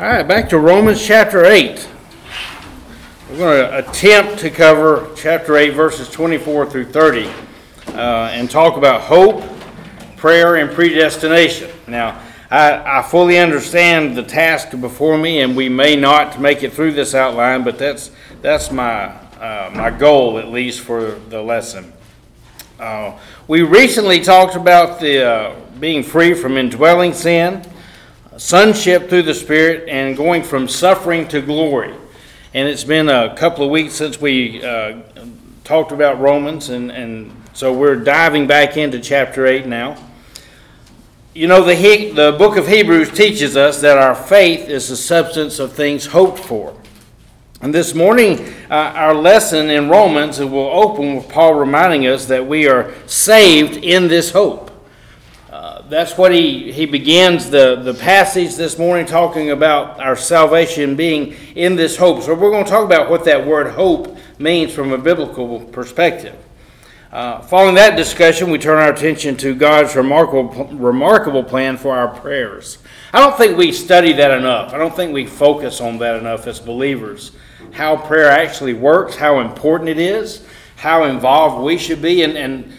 All right, back to Romans chapter 8. We're going to attempt to cover chapter 8, verses 24 through 30, uh, and talk about hope, prayer, and predestination. Now, I, I fully understand the task before me, and we may not make it through this outline, but that's, that's my, uh, my goal, at least, for the lesson. Uh, we recently talked about the uh, being free from indwelling sin sonship through the Spirit and going from suffering to glory. And it's been a couple of weeks since we uh, talked about Romans, and, and so we're diving back into chapter 8 now. You know, the, he, the book of Hebrews teaches us that our faith is the substance of things hoped for. And this morning, uh, our lesson in Romans will open with Paul reminding us that we are saved in this hope that's what he, he begins the, the passage this morning talking about our salvation being in this hope. So we're going to talk about what that word hope means from a biblical perspective. Uh, following that discussion, we turn our attention to God's remarkable, remarkable plan for our prayers. I don't think we study that enough. I don't think we focus on that enough as believers. How prayer actually works, how important it is, how involved we should be, and, and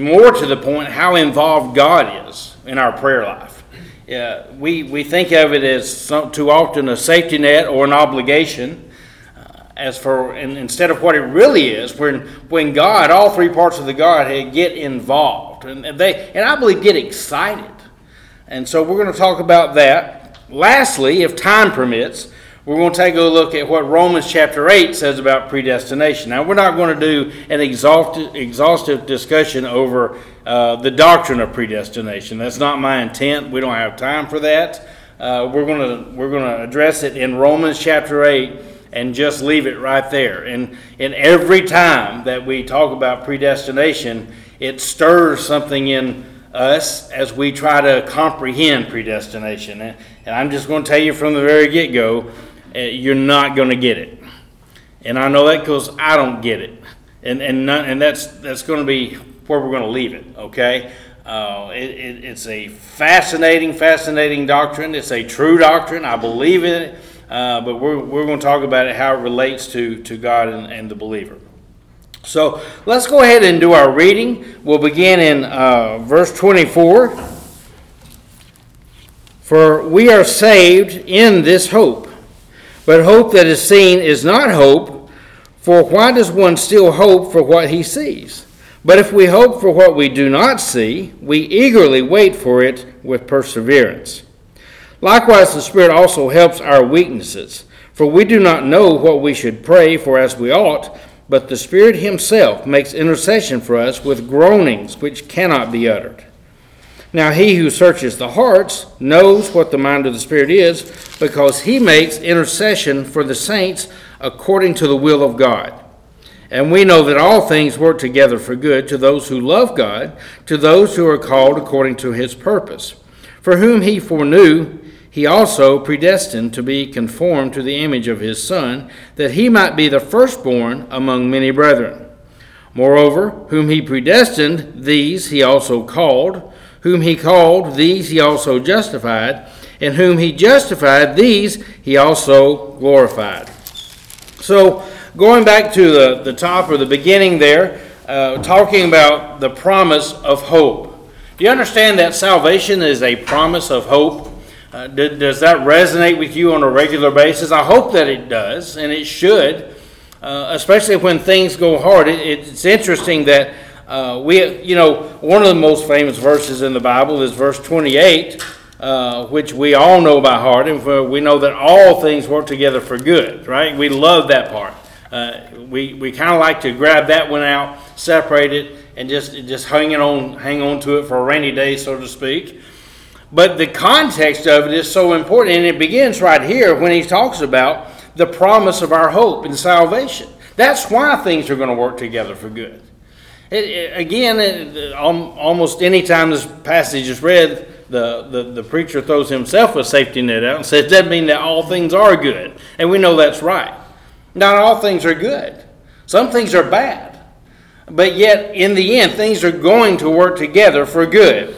more to the point, how involved God is in our prayer life. We, we think of it as some, too often a safety net or an obligation, uh, as for and instead of what it really is. When when God, all three parts of the Godhead get involved, and, and they and I believe get excited, and so we're going to talk about that. Lastly, if time permits, we're going to take a look at what Romans chapter 8 says about predestination. Now, we're not going to do an exhaustive, discussion over uh, the doctrine of predestination. That's not my intent. We don't have time for that. Uh, we're going to we're going to address it in Romans chapter 8 and just leave it right there. And, and every time that we talk about predestination, it stirs something in us as we try to comprehend predestination. And, and I'm just going to tell you from the very get go you're not going to get it. And I know that because I don't get it. And, and, none, and that's, that's going to be where we're going to leave it, okay? Uh, it, it, it's a fascinating, fascinating doctrine. It's a true doctrine. I believe in it. Uh, but we're, we're going to talk about it, how it relates to, to God and, and the believer. So let's go ahead and do our reading. We'll begin in uh, verse 24. For we are saved in this hope. But hope that is seen is not hope, for why does one still hope for what he sees? But if we hope for what we do not see, we eagerly wait for it with perseverance. Likewise, the Spirit also helps our weaknesses, for we do not know what we should pray for as we ought, but the Spirit Himself makes intercession for us with groanings which cannot be uttered. Now, he who searches the hearts knows what the mind of the Spirit is, because he makes intercession for the saints according to the will of God. And we know that all things work together for good to those who love God, to those who are called according to his purpose. For whom he foreknew, he also predestined to be conformed to the image of his Son, that he might be the firstborn among many brethren. Moreover, whom he predestined, these he also called. Whom he called, these he also justified. And whom he justified, these he also glorified. So, going back to the, the top or the beginning there, uh, talking about the promise of hope. Do you understand that salvation is a promise of hope? Uh, does that resonate with you on a regular basis? I hope that it does, and it should, uh, especially when things go hard. It, it's interesting that uh, we, you know, one of the most famous verses in the Bible is verse 28, uh, which we all know by heart, and we know that all things work together for good, right? We love that part. Uh, we we kind of like to grab that one out, separate it, and just just hang it on, hang on to it for a rainy day, so to speak. But the context of it is so important, and it begins right here when he talks about the promise of our hope and salvation. That's why things are going to work together for good. It, it, again, it, almost any time this passage is read, the, the, the preacher throws himself a safety net out and says, that mean that all things are good. And we know that's right. Not all things are good. Some things are bad. But yet, in the end, things are going to work together for good.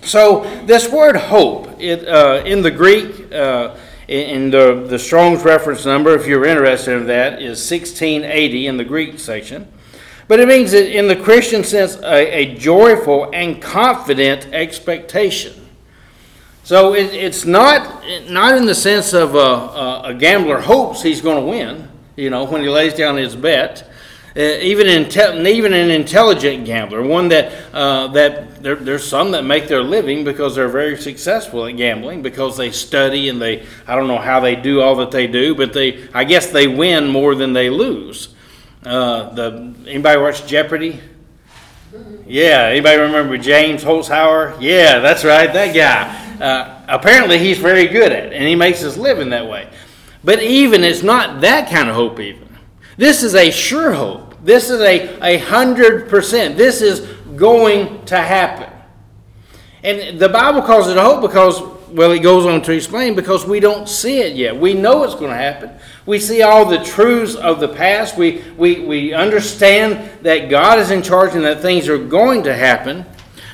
So, this word hope it, uh, in the Greek, uh, And the, the Strong's reference number, if you're interested in that, is 1680 in the Greek section. But it means, that in the Christian sense, a, a joyful and confident expectation. So it, it's not, not in the sense of a, a, a gambler hopes he's going to win, you know, when he lays down his bet. Uh, even in even an intelligent gambler, one that uh, that there, there's some that make their living because they're very successful at gambling because they study and they I don't know how they do all that they do, but they I guess they win more than they lose. Uh, the anybody watch Jeopardy? Yeah, anybody remember James Holzhauer? Yeah, that's right, that guy. Uh, apparently, he's very good at it, and he makes his living that way. But even it's not that kind of hope. Even this is a sure hope. This is a, a hundred percent. This is going to happen. And the Bible calls it a hope because, well, it goes on to explain because we don't see it yet. We know it's going to happen. We see all the truths of the past. We, we, we understand that God is in charge and that things are going to happen.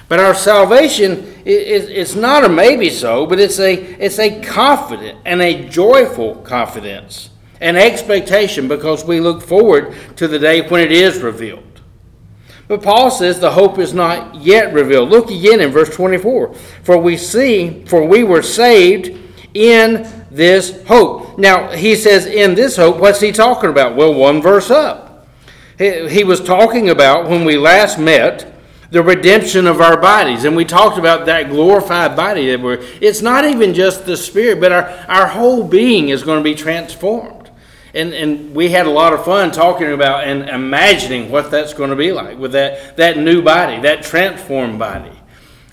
But our salvation is it's not a maybe so, but it's a, it's a confident and a joyful confidence and expectation because we look forward to the day when it is revealed. But Paul says the hope is not yet revealed. Look again in verse 24. For we see, for we were saved in this hope. Now, he says, in this hope, what's he talking about? Well, one verse up. He, he was talking about when we last met the redemption of our bodies. And we talked about that glorified body that we're, it's not even just the spirit, but our, our whole being is going to be transformed and, and we had a lot of fun talking about and imagining what that's going to be like with that, that new body, that transformed body.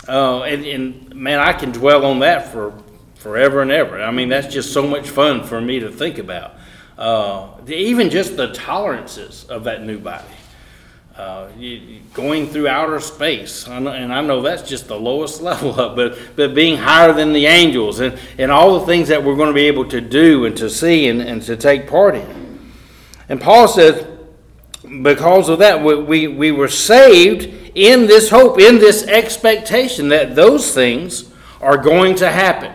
Uh, and, and man, I can dwell on that for forever and ever. I mean, that's just so much fun for me to think about. Uh, even just the tolerances of that new body uh, you, going through outer space, and I know that's just the lowest level of, but but being higher than the angels, and and all the things that we're going to be able to do and to see and, and to take part in. And Paul says, because of that, we, we, we were saved in this hope, in this expectation that those things are going to happen.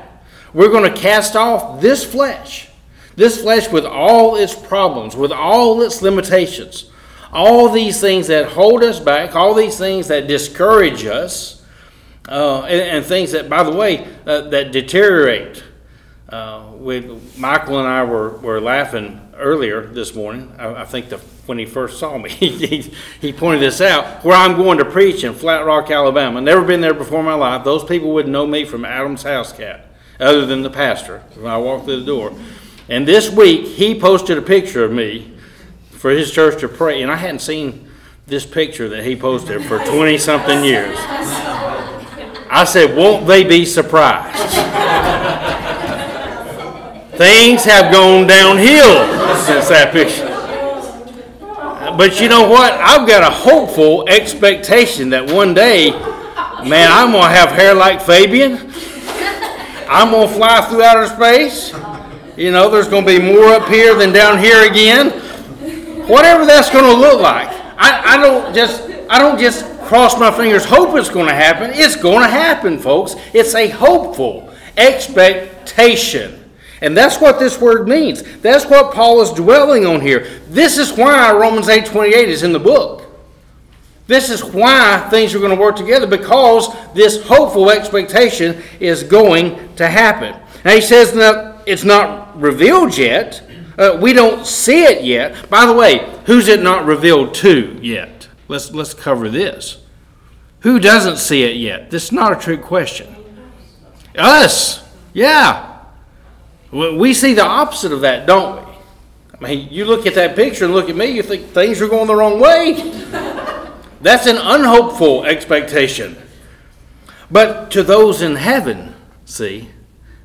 We're going to cast off this flesh, this flesh with all its problems, with all its limitations all these things that hold us back, all these things that discourage us, uh, and, and, things that, by the way, uh, that deteriorate. Uh, Michael and I were, were laughing earlier this morning. I, I think the, when he first saw me, he, he pointed this out. Where I'm going to preach in Flat Rock, Alabama. Never been there before in my life. Those people wouldn't know me from Adam's house cat, other than the pastor when I walked through the door. And this week, he posted a picture of me for his church to pray. And I hadn't seen this picture that he posted for 20 something years. I said, Won't they be surprised? Things have gone downhill since that picture. But you know what? I've got a hopeful expectation that one day, man, I'm going to have hair like Fabian. I'm going to fly through outer space. You know, there's going to be more up here than down here again whatever that's going to look like. I, I don't just I don't just cross my fingers hope it's going to happen. It's going to happen, folks. It's a hopeful expectation. And that's what this word means. That's what Paul is dwelling on here. This is why Romans 8:28 is in the book. This is why things are going to work together because this hopeful expectation is going to happen. Now he says that it's not revealed yet, uh, we don't see it yet. By the way, who's it not revealed to yet? Let's, let's cover this. Who doesn't see it yet? This is not a trick question. Us. Yeah. We see the opposite of that, don't we? I mean, you look at that picture and look at me, you think things are going the wrong way. That's an unhopeful expectation. But to those in heaven, see,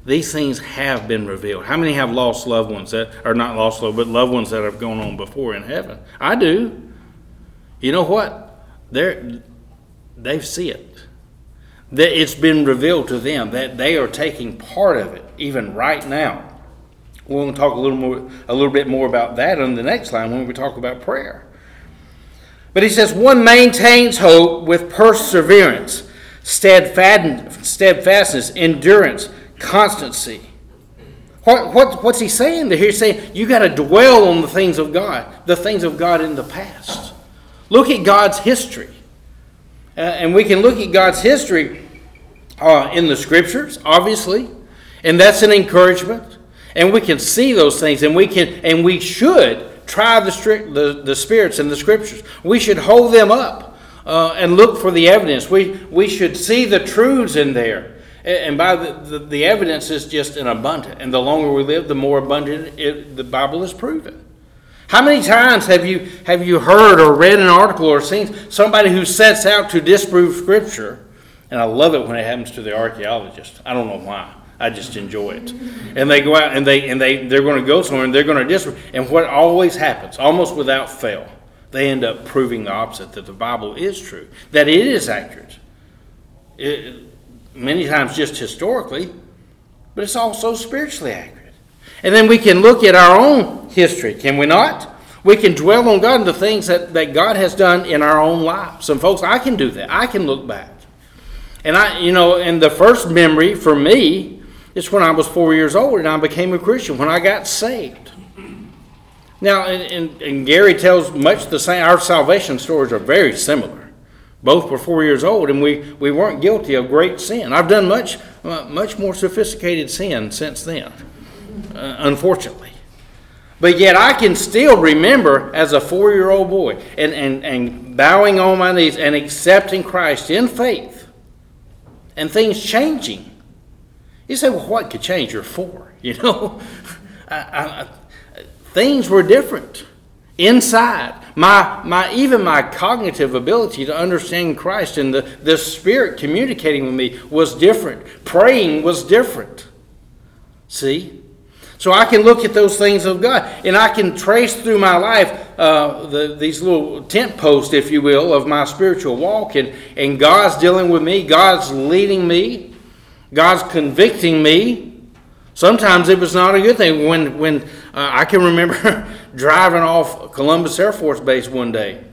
these things have been revealed. How many have lost loved ones that are not lost loved, but loved ones that have gone on before in heaven? I do. You know what? They they see it. That it's been revealed to them that they are taking part of it even right now. We're going to talk a little more, a little bit more about that on the next line when we talk about prayer. But he says one maintains hope with perseverance, steadfastness, endurance constancy. What, what, what's he saying there? He's saying you got to dwell on the things of God, the things of God in the past. Look at God's history. Uh, and we can look at God's history uh, in the scriptures, obviously, and that's an encouragement. And we can see those things, and we can and we should try the, the, the spirits in the scriptures. We should hold them up uh, and look for the evidence. We, we should see the truths in there. And by the, the, the evidence is just an abundant. And the longer we live, the more abundant it, the Bible is proven. How many times have you, have you heard or read an article or seen somebody who sets out to disprove Scripture? And I love it when it happens to the archaeologist. I don't know why. I just enjoy it. And they go out and they and they they're going to go somewhere and they're going to disprove. And what always happens, almost without fail, they end up proving the opposite that the Bible is true, that it is accurate. It, many times just historically, but it's also spiritually accurate. And then we can look at our own history, can we not? We can dwell on God and the things that, that God has done in our own lives. Some folks, I can do that. I can look back. And I, you know, and the first memory for me is when I was four years old and I became a Christian, when I got saved. Now, and, and, and Gary tells much the same, our salvation stories are very similar. Both were four years old, and we, we weren't guilty of great sin. I've done much, uh, much more sophisticated sin since then, uh, unfortunately. But yet I can still remember as a four year old boy and, and, and bowing on my knees and accepting Christ in faith and things changing. You say, well, what could change? You're four. You know, I, I, things were different inside. My my even my cognitive ability to understand christ and the, the spirit communicating with me was different. Praying was different. See? So i can look at those things of god and i can trace through my life uh, the, these little tent posts if you will of my spiritual walk and, and god's dealing with me god's leading me god's convicting me. Sometimes it was not a good thing. When, when uh, I can remember driving off Columbus Air Force Base one day,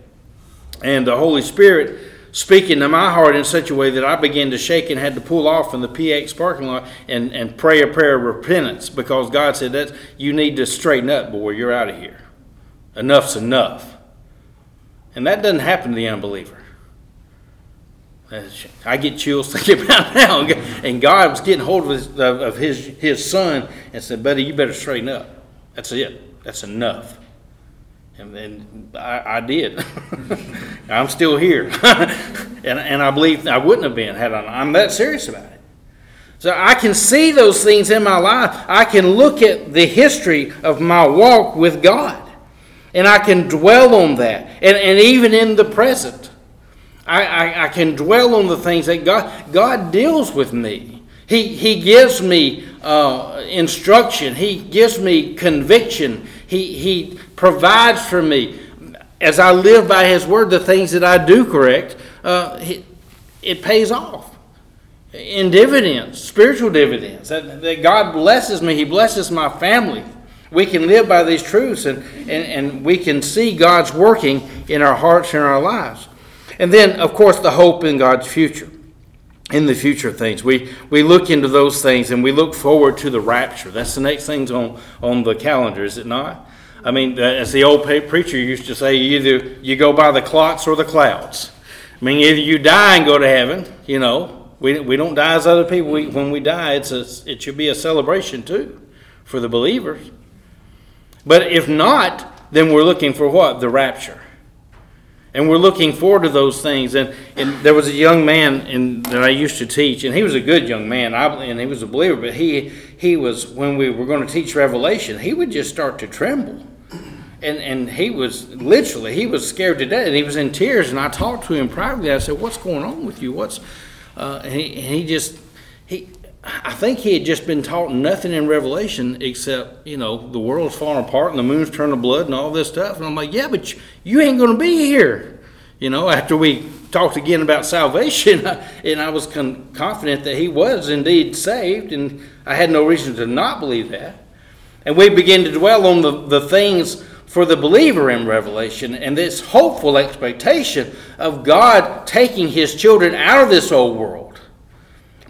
and the Holy Spirit speaking to my heart in such a way that I began to shake and had to pull off in the PX parking lot and, and pray a prayer of repentance because God said that you need to straighten up, boy. You're out of here. Enough's enough. And that doesn't happen to the unbeliever. I get chills thinking about now. And God was getting hold of his, of his, his son and said, Buddy, you better straighten up. That's it. That's enough. And then I, I did. I'm still here. and, and I believe I wouldn't have been had I I'm that serious about it. So I can see those things in my life. I can look at the history of my walk with God. And I can dwell on that. And, and even in the present. I, I, I can dwell on the things that God, God deals with me. He, he gives me uh, instruction. He gives me conviction. He, he provides for me. As I live by His Word, the things that I do correct, uh, it, it pays off in dividends, spiritual dividends. That, that God blesses me, He blesses my family. We can live by these truths and, and, and we can see God's working in our hearts and our lives. And then, of course, the hope in God's future, in the future things. We, we look into those things and we look forward to the rapture. That's the next thing on, on the calendar, is it not? I mean, uh, as the old preacher used to say, either you go by the clocks or the clouds. I mean, either you die and go to heaven, you know, we, we don't die as other people. We, when we die, it's a, it should be a celebration too for the believers. But if not, then we're looking for what? The rapture. And we're looking forward to those things. And, and there was a young man in, that I used to teach, and he was a good young man, I, and he was a believer, but he, he was, when we were going to teach Revelation, he would just start to tremble. And, and he was literally, he was scared to death, and he was in tears. And I talked to him privately. I said, What's going on with you? What's, uh, and he, and he just, he, I think he had just been taught nothing in Revelation except, you know, the world's falling apart and the moon's turned to blood and all this stuff. And I'm like, yeah, but you ain't going to be here. You know, after we talked again about salvation, and I was con- confident that he was indeed saved, and I had no reason to not believe that. And we begin to dwell on the, the things for the believer in Revelation and this hopeful expectation of God taking his children out of this old world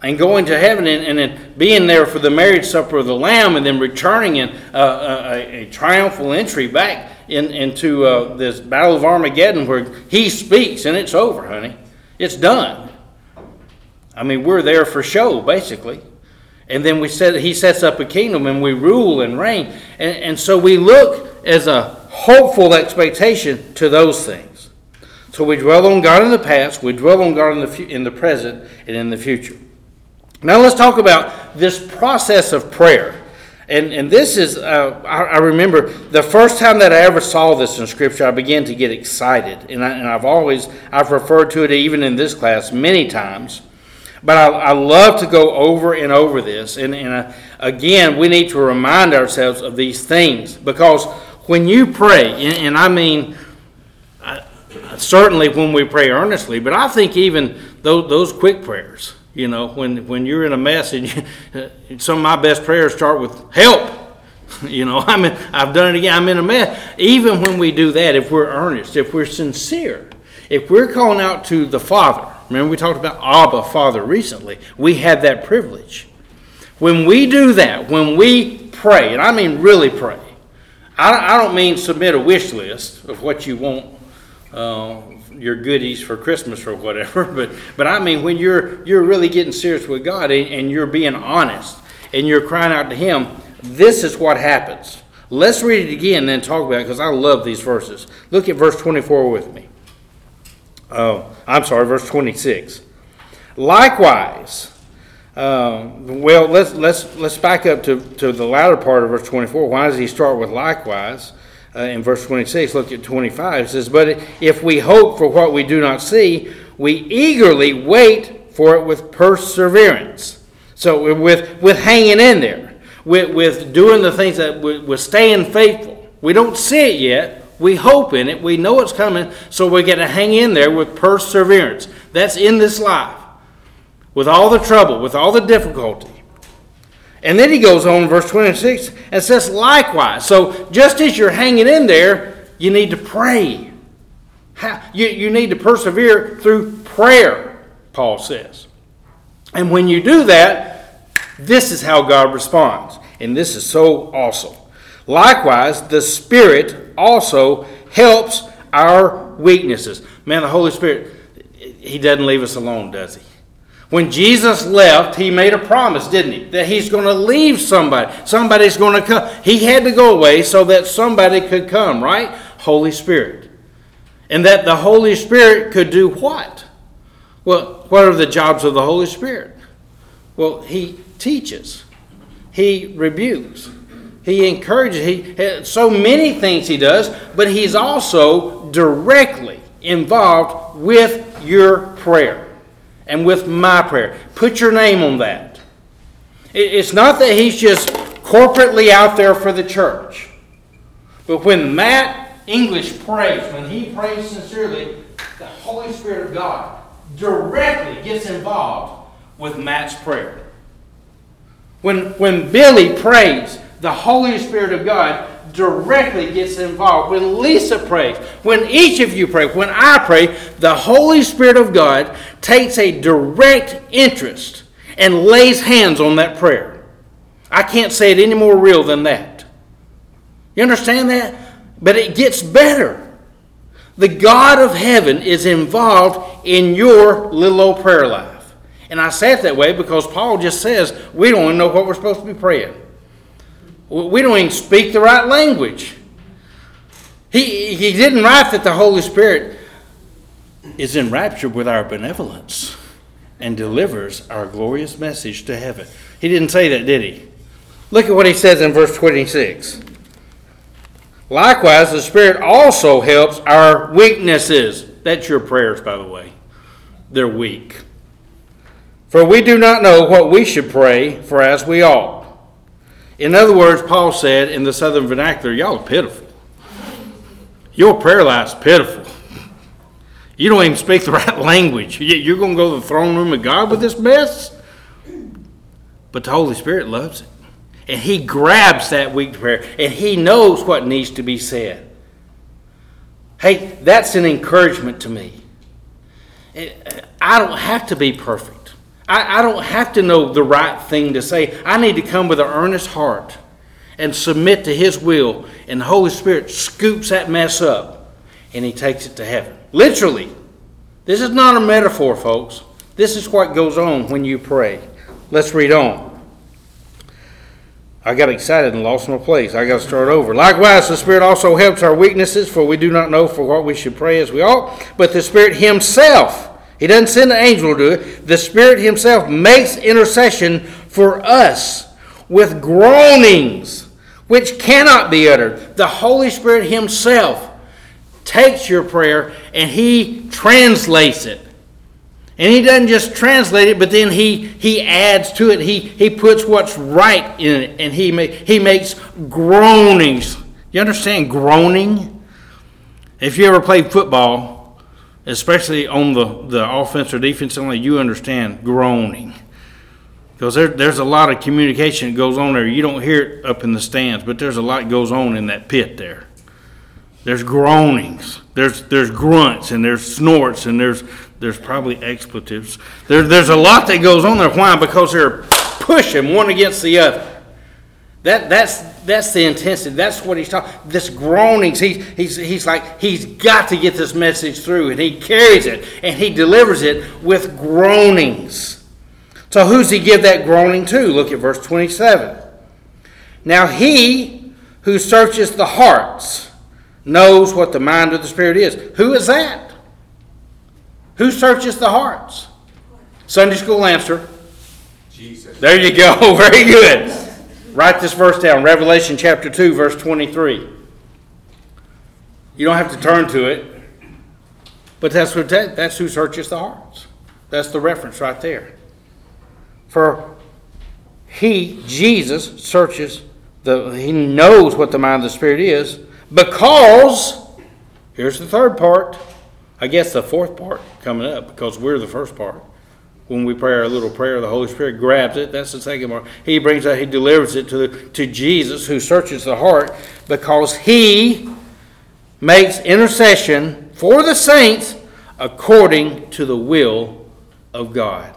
and going to heaven and, and then being there for the marriage supper of the Lamb and then returning in uh, uh a, a, triumphal entry back in, into uh, this Battle of Armageddon where he speaks and it's over, honey. It's done. I mean, we're there for show, basically. And then we said he sets up a kingdom and we rule and reign. And, and so we look as a hopeful expectation to those things. So we dwell on God in the past, we dwell on God in the, in the present, and in the future. Now let's talk about this process of prayer. And, and this is, uh, I, I, remember the first time that I ever saw this in Scripture, I began to get excited. And, I, and I've always, I've referred to it even in this class many times. But I, I love to go over and over this. And, and uh, again, we need to remind ourselves of these things because when you pray, and, and I mean, certainly when we pray earnestly, but I think even those quick prayers, you know, when, when you're in a mess and you, some of my best prayers start with help. You know, I mean, I've done it again. I'm in a mess. Even when we do that, if we're earnest, if we're sincere, if we're calling out to the Father, remember we talked about Abba, Father, recently. We had that privilege. When we do that, when we pray, and I mean really pray, I, don't mean submit a wish list of what you want uh, your goodies for Christmas or whatever. But but I mean when you're you're really getting serious with God and, and you're being honest and you're crying out to Him, this is what happens. Let's read it again and then talk about it because I love these verses. Look at verse 24 with me. Oh, I'm sorry, verse 26. Likewise, um, well, let's let's let's back up to, to the latter part of verse 24. Why does he start with likewise? Uh, in verse 26, look at 25. It says, But if we hope for what we do not see, we eagerly wait for it with perseverance. So with, with hanging in there, with, with doing the things that, with, with staying faithful. We don't see it yet. We hope in it. We know it's coming. So we got to hang in there with perseverance. That's in this life. With all the trouble, with all the difficulty. And then he goes on, verse 26, and says, likewise. So just as you're hanging in there, you need to pray. You, you need to persevere through prayer, Paul says. And when you do that, this is how God responds. And this is so awesome. Likewise, the Spirit also helps our weaknesses. Man, the Holy Spirit, He doesn't leave us alone, does He? When Jesus left, he made a promise, didn't he? That he's going to leave somebody. Somebody's going to come. He had to go away so that somebody could come, right? Holy Spirit. And that the Holy Spirit could do what? Well, what are the jobs of the Holy Spirit? Well, he teaches, he rebukes, he encourages, he so many things he does, but he's also directly involved with your prayer and with my prayer. Put your name on that. It's not that he's just corporately out there for the church. But when Matt English prays, when he prays sincerely, the Holy Spirit of God directly gets involved with Matt's prayer. When, when Billy prays, the Holy Spirit of God directly gets involved. When Lisa prays, when each of you pray, when I pray, the Holy Spirit of God takes a direct interest and lays hands on that prayer. I can't say it any more real than that. You understand that? But it gets better. The God of heaven is involved in your little old prayer life. And I say it that way because Paul just says we don't even know what we're supposed to be praying. We don't even speak the right language. He, he didn't write that the Holy Spirit is enraptured with our benevolence and delivers our glorious message to heaven. He didn't say that, did he? Look at what he says in verse 26. Likewise, the Spirit also helps our weaknesses. That's your prayers, by the way. They're weak. For we do not know what we should pray for as we ought. In other words, Paul said in the Southern vernacular, y'all are pitiful. Your prayer life's pitiful. You don't even speak the right language. You're going to go to the throne room of God with this mess? But the Holy Spirit loves it. And He grabs that weak prayer and He knows what needs to be said. Hey, that's an encouragement to me. I don't have to be perfect. I, I don't have to know the right thing to say. I need to come with an earnest heart and submit to His will, and the Holy Spirit scoops that mess up and He takes it to heaven. Literally. This is not a metaphor, folks. This is what goes on when you pray. Let's read on. I got excited and lost my place. I got to start over. Likewise, the Spirit also helps our weaknesses, for we do not know for what we should pray as we ought. But the Spirit Himself, He doesn't send an angel to do it, the Spirit Himself makes intercession for us with groanings which cannot be uttered. The Holy Spirit Himself takes your prayer and He translates it. And he doesn't just translate it, but then he, he adds to it. He, he puts what's right in it, and he, he makes groanings. You understand groaning? If you ever played football, especially on the, the offense or defense line, you understand groaning. Because there, there's a lot of communication that goes on there. You don't hear it up in the stands, but there's a lot goes on in that pit there. There's groanings. There's there's grunts and there's snorts and there's there's probably expletives. There, there's a lot that goes on there. Why? Because they're pushing one against the other. That, that's, that's the intensity. That's what he's talking. This groanings. He, he's, he's like he's got to get this message through, and he carries it and he delivers it with groanings. So who's he give that groaning to? Look at verse 27. Now he who searches the hearts knows what the mind of the Spirit is. Who is that? Who searches the hearts? Sunday school answer. Jesus. There you go. Very good. Write this verse down Revelation chapter 2, verse 23. You don't have to turn to it, but that's, what, that's who searches the hearts. That's the reference right there. For he, Jesus, searches the, he knows what the mind of the Spirit is because, here's the third part, I guess the fourth part coming up because we're the first part. When we pray our little prayer, the Holy Spirit grabs it. That's the second part. He brings it, he delivers it to, to Jesus who searches the heart because he makes intercession for the saints according to the will of God.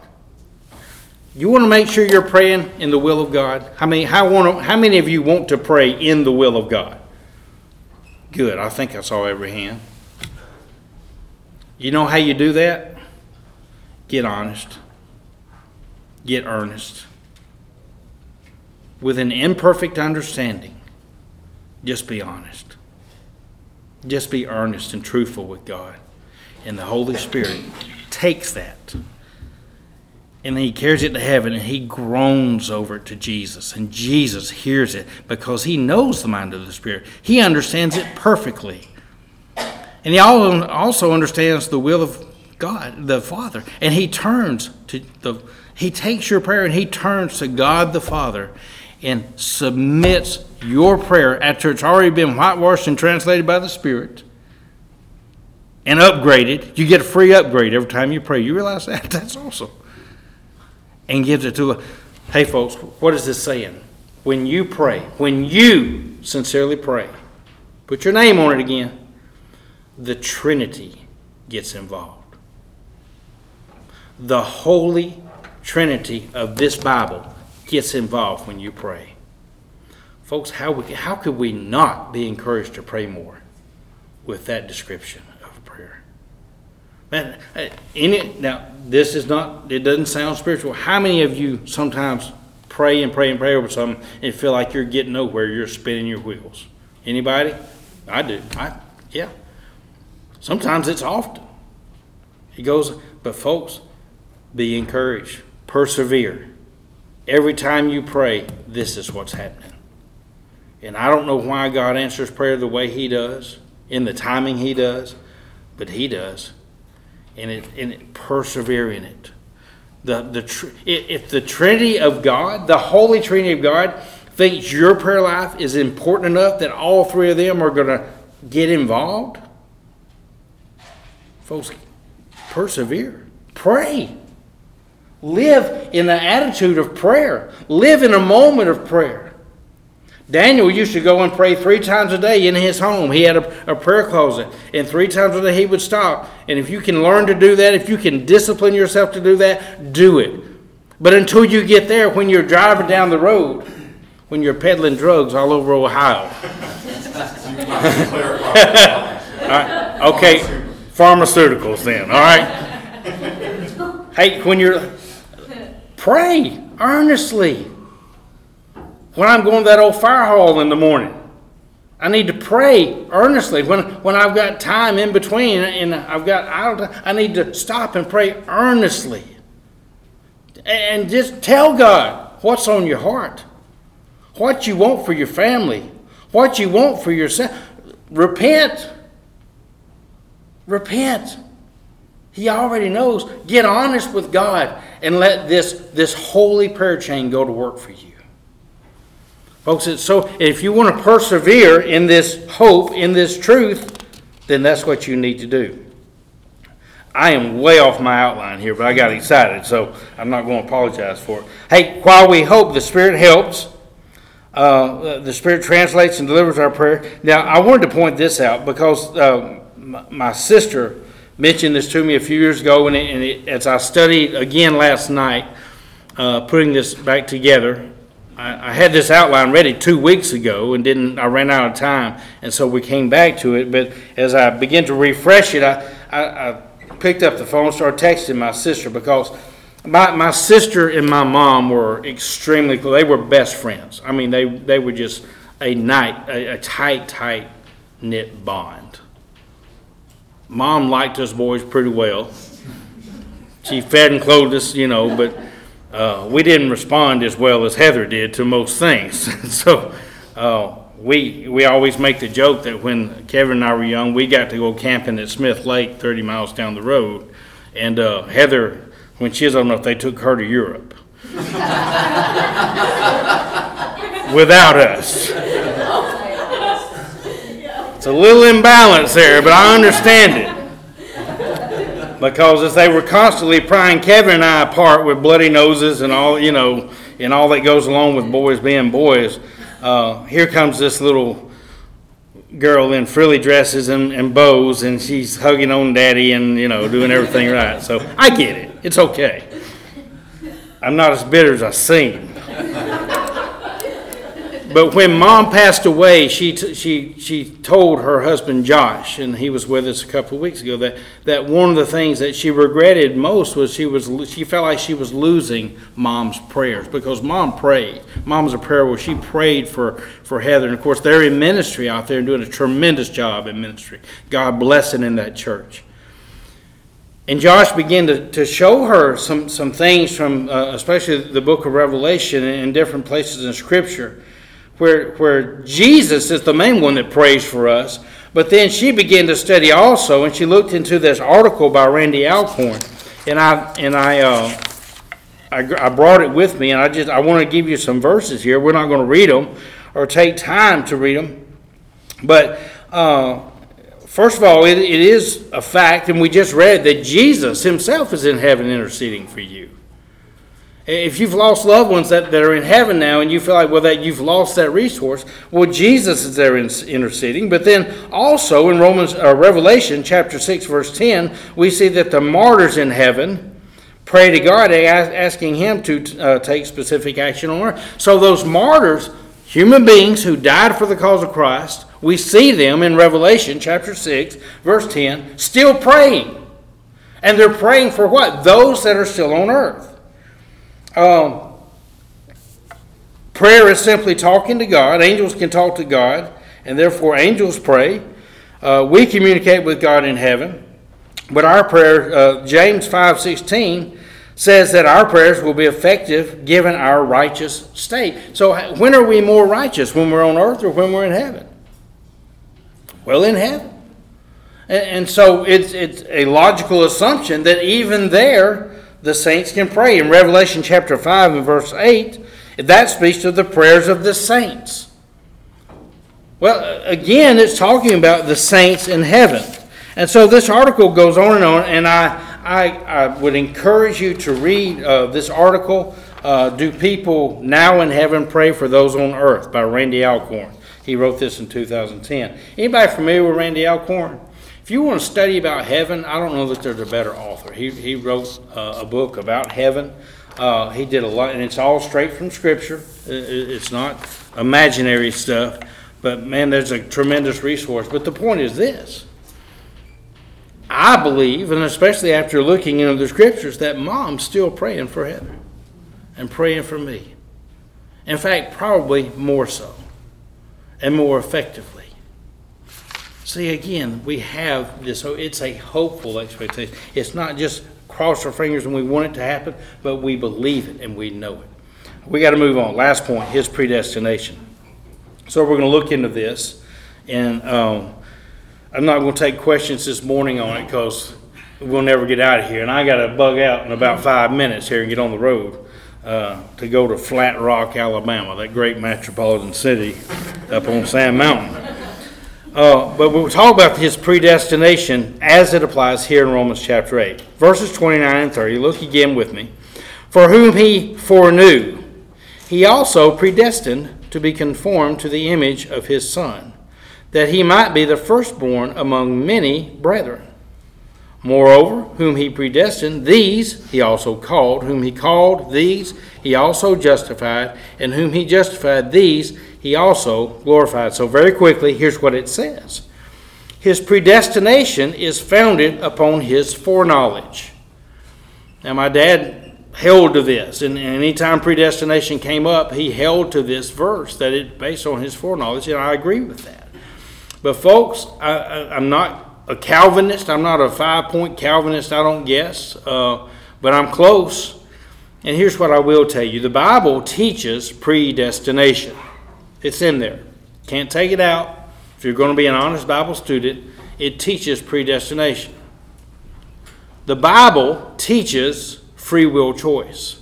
You want to make sure you're praying in the will of God? How many, how, want how many of you want to pray in the will of God? Good. I think I saw every hand. You know how you do that? Get honest, get earnest. With an imperfect understanding, just be honest. Just be earnest and truthful with God. And the Holy Spirit takes that and he carries it to heaven and he groans over it to Jesus. And Jesus hears it because he knows the mind of the Spirit, he understands it perfectly. And he also understands the will of God, the Father. And he turns to the, he takes your prayer and he turns to God the Father and submits your prayer after it's already been whitewashed and translated by the Spirit and upgraded. You get a free upgrade every time you pray. You realize that? That's awesome. And gives it to a, hey folks, what is this saying? When you pray, when you sincerely pray, put your name on it again the Trinity gets involved. The Holy Trinity of this Bible gets involved when you pray. Folks, how, we, how could we not be encouraged to pray more with that description of prayer? Man, eh, in it, now, this is not, it doesn't sound spiritual. How many of you sometimes pray and pray and pray over something and feel like you're getting nowhere, you're spinning your wheels? Anybody? I do. I, yeah. Sometimes it's often. He goes, but folks, be encouraged, persevere. Every time you pray, this is what's happening. And I don't know why God answers prayer the way He does, in the timing He does, but He does. And it, and it, persevere in it. The, the, if the Trinity of God, the Holy Trinity of God, thinks your prayer life is important enough that all three of them are going to get involved, Folks, persevere. Pray. Live in the attitude of prayer. Live in a moment of prayer. Daniel used to go and pray three times a day in his home. He had a, a, prayer closet, and three times a day he would stop. And if you can learn to do that, if you can discipline yourself to do that, do it. But until you get there, when you're driving down the road, when you're peddling drugs all over Ohio. okay, pharmaceuticals then, all right? Hey, when you're, pray earnestly. When I'm going to that old fire hall in the morning, I need to pray earnestly. When, when I've got time in between and I've got idle I need to stop and pray earnestly. And just tell God what's on your heart, what you want for your family, what you want for yourself. Repent. Repent. He already knows. Get honest with God and let this, this holy prayer chain go to work for you. Folks, it's so if you want to persevere in this hope, in this truth, then that's what you need to do. I am way off my outline here, but I got excited, so I'm not going to apologize for it. Hey, while we hope, the Spirit helps. Uh, the Spirit translates and delivers our prayer. Now, I wanted to point this out because uh, my, my, sister mentioned this to me a few years ago, and, it, and it, as I studied again last night, uh, putting this back together, I, I, had this outline ready two weeks ago and didn't. I ran out of time, and so we came back to it. But as I began to refresh it, I, I, I picked up the phone, started texting my sister because my, my sister and my mom were extremely close. They were best friends. I mean, they they were just a night, a, a tight, tight knit bond. Mom liked us boys pretty well. She fed and clothed us, you know, but uh, we didn't respond as well as Heather did to most things. so uh, we we always make the joke that when Kevin and I were young, we got to go camping at Smith Lake, 30 miles down the road, and uh, Heather, when she was old enough, they took her to Europe without us. It's a little imbalance there, but I understand it because as they were constantly prying Kevin and I apart with bloody noses and all, you know, and all that goes along with boys being boys, uh, here comes this little girl in frilly dresses and, and bows, and she's hugging on daddy and, you know, doing everything right. So I get it. It's okay. I'm not as bitter as I seem. But when mom passed away, she, t- she, she told her husband Josh, and he was with us a couple of weeks ago, that, that one of the things that she regretted most was she, was she felt like she was losing mom's prayers because mom prayed. Mom's a prayer where she prayed for, for Heather. And of course, they're in ministry out there and doing a tremendous job in ministry. God blessing in that church. And Josh began to, to show her some, some things from, uh, especially the book of Revelation and different places in Scripture where, where Jesus is the main one that prays for us. But then she began to study also, and she looked into this article by Randy Alcorn, and I and I, uh, I, I brought it with me, and I just I want to give you some verses here. We're not going to read them or take time to read them, but uh, first of all, it, it is a fact, and we just read that Jesus Himself is in heaven interceding for you. If you've lost loved ones that, that are in heaven now and you feel like, well, that you've lost that resource, well, Jesus is there interceding. But then also in Romans, uh, Revelation chapter 6, verse 10, we see that the martyrs in heaven pray to God, asking Him to uh, take specific action on earth. So those martyrs, human beings who died for the cause of Christ, we see them in Revelation chapter 6, verse 10, still praying. And they're praying for what? Those that are still on earth. Um, prayer is simply talking to God. Angels can talk to God, and therefore angels pray. Uh, we communicate with God in heaven. But our prayer, uh, James 5.16, says that our prayers will be effective given our righteous state. So when are we more righteous? When we're on earth or when we're in heaven? Well, in heaven. And, and so it's, it's a logical assumption that even there, the saints can pray. In Revelation chapter 5 and verse 8, that speaks of the prayers of the saints. Well, again, it's talking about the saints in heaven. And so this article goes on and on, and I, I, I would encourage you to read uh, this article, uh, Do People Now in Heaven Pray for Those on Earth by Randy Alcorn. He wrote this in 2010. Anybody familiar with Randy Alcorn? If you want to study about heaven, I don't know that there's a better author. He, he wrote uh, a book about heaven. Uh, he did a lot, and it's all straight from Scripture. It's not imaginary stuff. But man, there's a tremendous resource. But the point is this I believe, and especially after looking into the Scriptures, that mom's still praying for Heather and praying for me. In fact, probably more so and more effectively. See, again, we have this, so it's a hopeful expectation. It's not just cross our fingers and we want it to happen, but we believe it and we know it. We got to move on. Last point his predestination. So we're going to look into this, and um, I'm not going to take questions this morning on it because we'll never get out of here. And I got to bug out in about five minutes here and get on the road uh, to go to Flat Rock, Alabama, that great metropolitan city up on Sand Mountain. Uh, but we'll talk about his predestination as it applies here in Romans chapter 8. Verses 29 and 30. Look again with me. For whom he foreknew, he also predestined to be conformed to the image of his Son, that he might be the firstborn among many brethren. Moreover, whom he predestined, these he also called. Whom he called, these he also justified. And whom he justified, these he also glorified. So, very quickly, here's what it says His predestination is founded upon his foreknowledge. Now, my dad held to this, and anytime predestination came up, he held to this verse that it based on his foreknowledge, and I agree with that. But, folks, I, I'm not a Calvinist. I'm not a five point Calvinist, I don't guess, uh, but I'm close. And here's what I will tell you the Bible teaches predestination, it's in there. Can't take it out. If you're going to be an honest Bible student, it teaches predestination. The Bible teaches free will choice.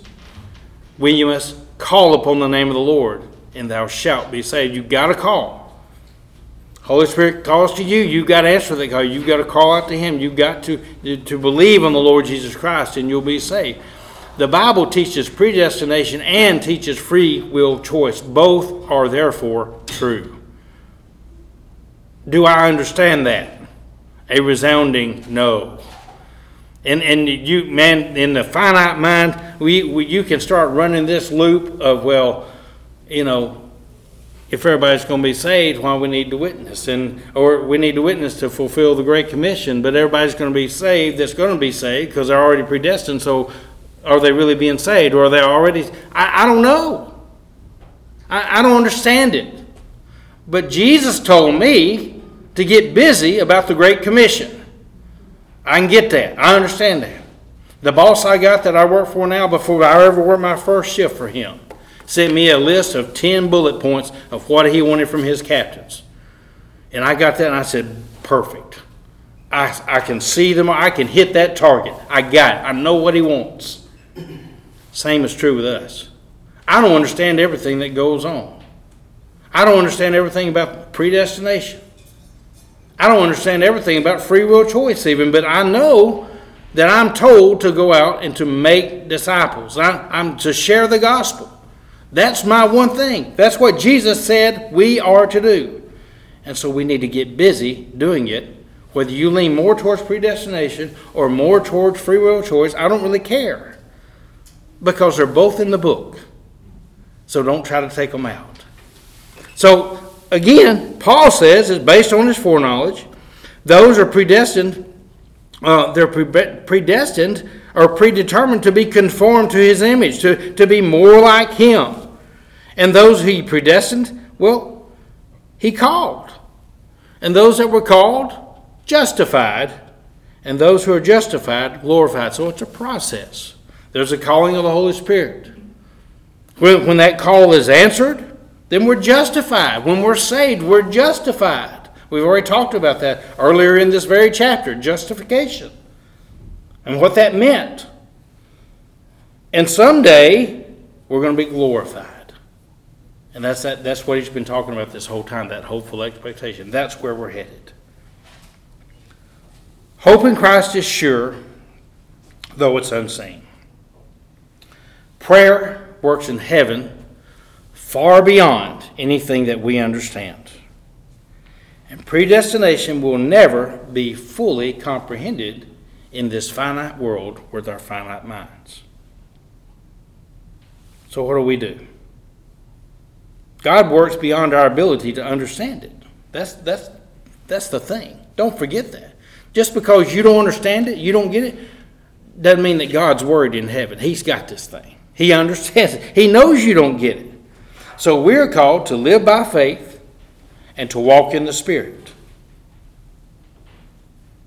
When you must call upon the name of the Lord, and thou shalt be saved. You've got to call. Holy Spirit calls to you, you've got to answer that call. You've got to call out to Him. You've got to, to believe on the Lord Jesus Christ, and you'll be saved. The Bible teaches predestination and teaches free will choice. Both are therefore true. Do I understand that? A resounding no. And, and you, man, in the finite mind, we, we, you can start running this loop of, well, you know, if everybody's going to be saved, why we need to witness, and or we need to witness to fulfill the Great Commission. But everybody's going to be saved that's going to be saved because they're already predestined. So, are they really being saved, or are they already? I, I don't know. I, I don't understand it. But Jesus told me to get busy about the Great Commission. I can get that. I understand that. The boss I got that I work for now, before I ever worked my first shift for him sent me a list of 10 bullet points of what he wanted from his captains. And I got that and I said, perfect. I, I can see them, I can hit that target. I got it. I know what he wants. Same is true with us. I don't understand everything that goes on. I don't understand everything about predestination. I don't understand everything about free will choice, even, but I know that I'm told to go out and to make disciples. I, I'm to share the gospel. That's my one thing. That's what Jesus said we are to do. And so we need to get busy doing it. Whether you lean more towards predestination or more towards free will choice, I don't really care. Because they're both in the book. So don't try to take them out. So again, Paul says it's based on his foreknowledge. Those are predestined. Uh, they're pre- predestined or predetermined to be conformed to his image, to, to be more like him. And those he predestined, well, he called. And those that were called, justified. And those who are justified, glorified. So it's a process. There's a calling of the Holy Spirit. When, when that call is answered, then we're justified. When we're saved, we're justified. We've already talked about that earlier in this very chapter justification and what that meant. And someday, we're going to be glorified. And that's, that, that's what he's been talking about this whole time, that hopeful expectation. That's where we're headed. Hope in Christ is sure, though it's unseen. Prayer works in heaven far beyond anything that we understand. And predestination will never be fully comprehended in this finite world with our finite minds. So what do we do? God works beyond our ability to understand it. That's that's that's the thing. Don't forget that. Just because you don't understand it, you don't get it, doesn't mean that God's worried in heaven. He's got this thing. He understands it. He knows you don't get it. So we're called to live by faith and to walk in the Spirit.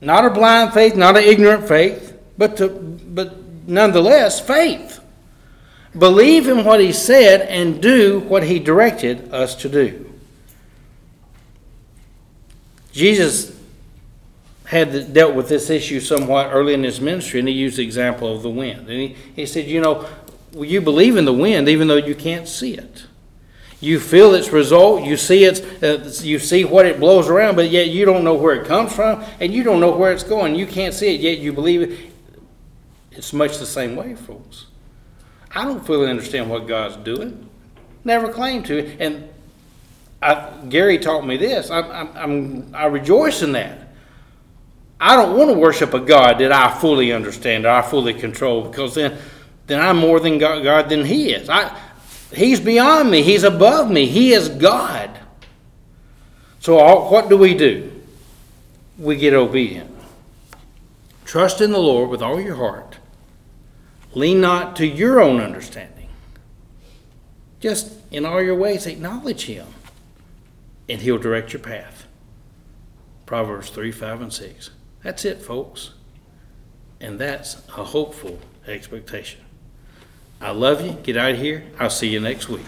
Not a blind faith, not an ignorant faith, but to, but nonetheless faith. Believe in what he said and do what he directed us to do. Jesus had dealt with this issue somewhat early in his ministry, and he used the example of the wind. And he, he said, You know, you believe in the wind even though you can't see it. You feel its result, you see its, uh, you see what it blows around, but yet you don't know where it comes from, and you don't know where it's going. You can't see it, yet you believe it. It's much the same way, folks. I don't fully understand what God's doing. Never claimed to. And I, Gary taught me this. I, I'm, I rejoice in that. I don't want to worship a God that I fully understand, or I fully control, because then, then I'm more than God, God than He is. I, he's beyond me. He's above me. He is God. So all, what do we do? We get obedient. Trust in the Lord with all your heart Lean not to your own understanding. Just in all your ways acknowledge Him, and He'll direct your path. Proverbs 3, 5, and 6. That's it, folks. And that's a hopeful expectation. I love you. Get out of here. I'll see you next week.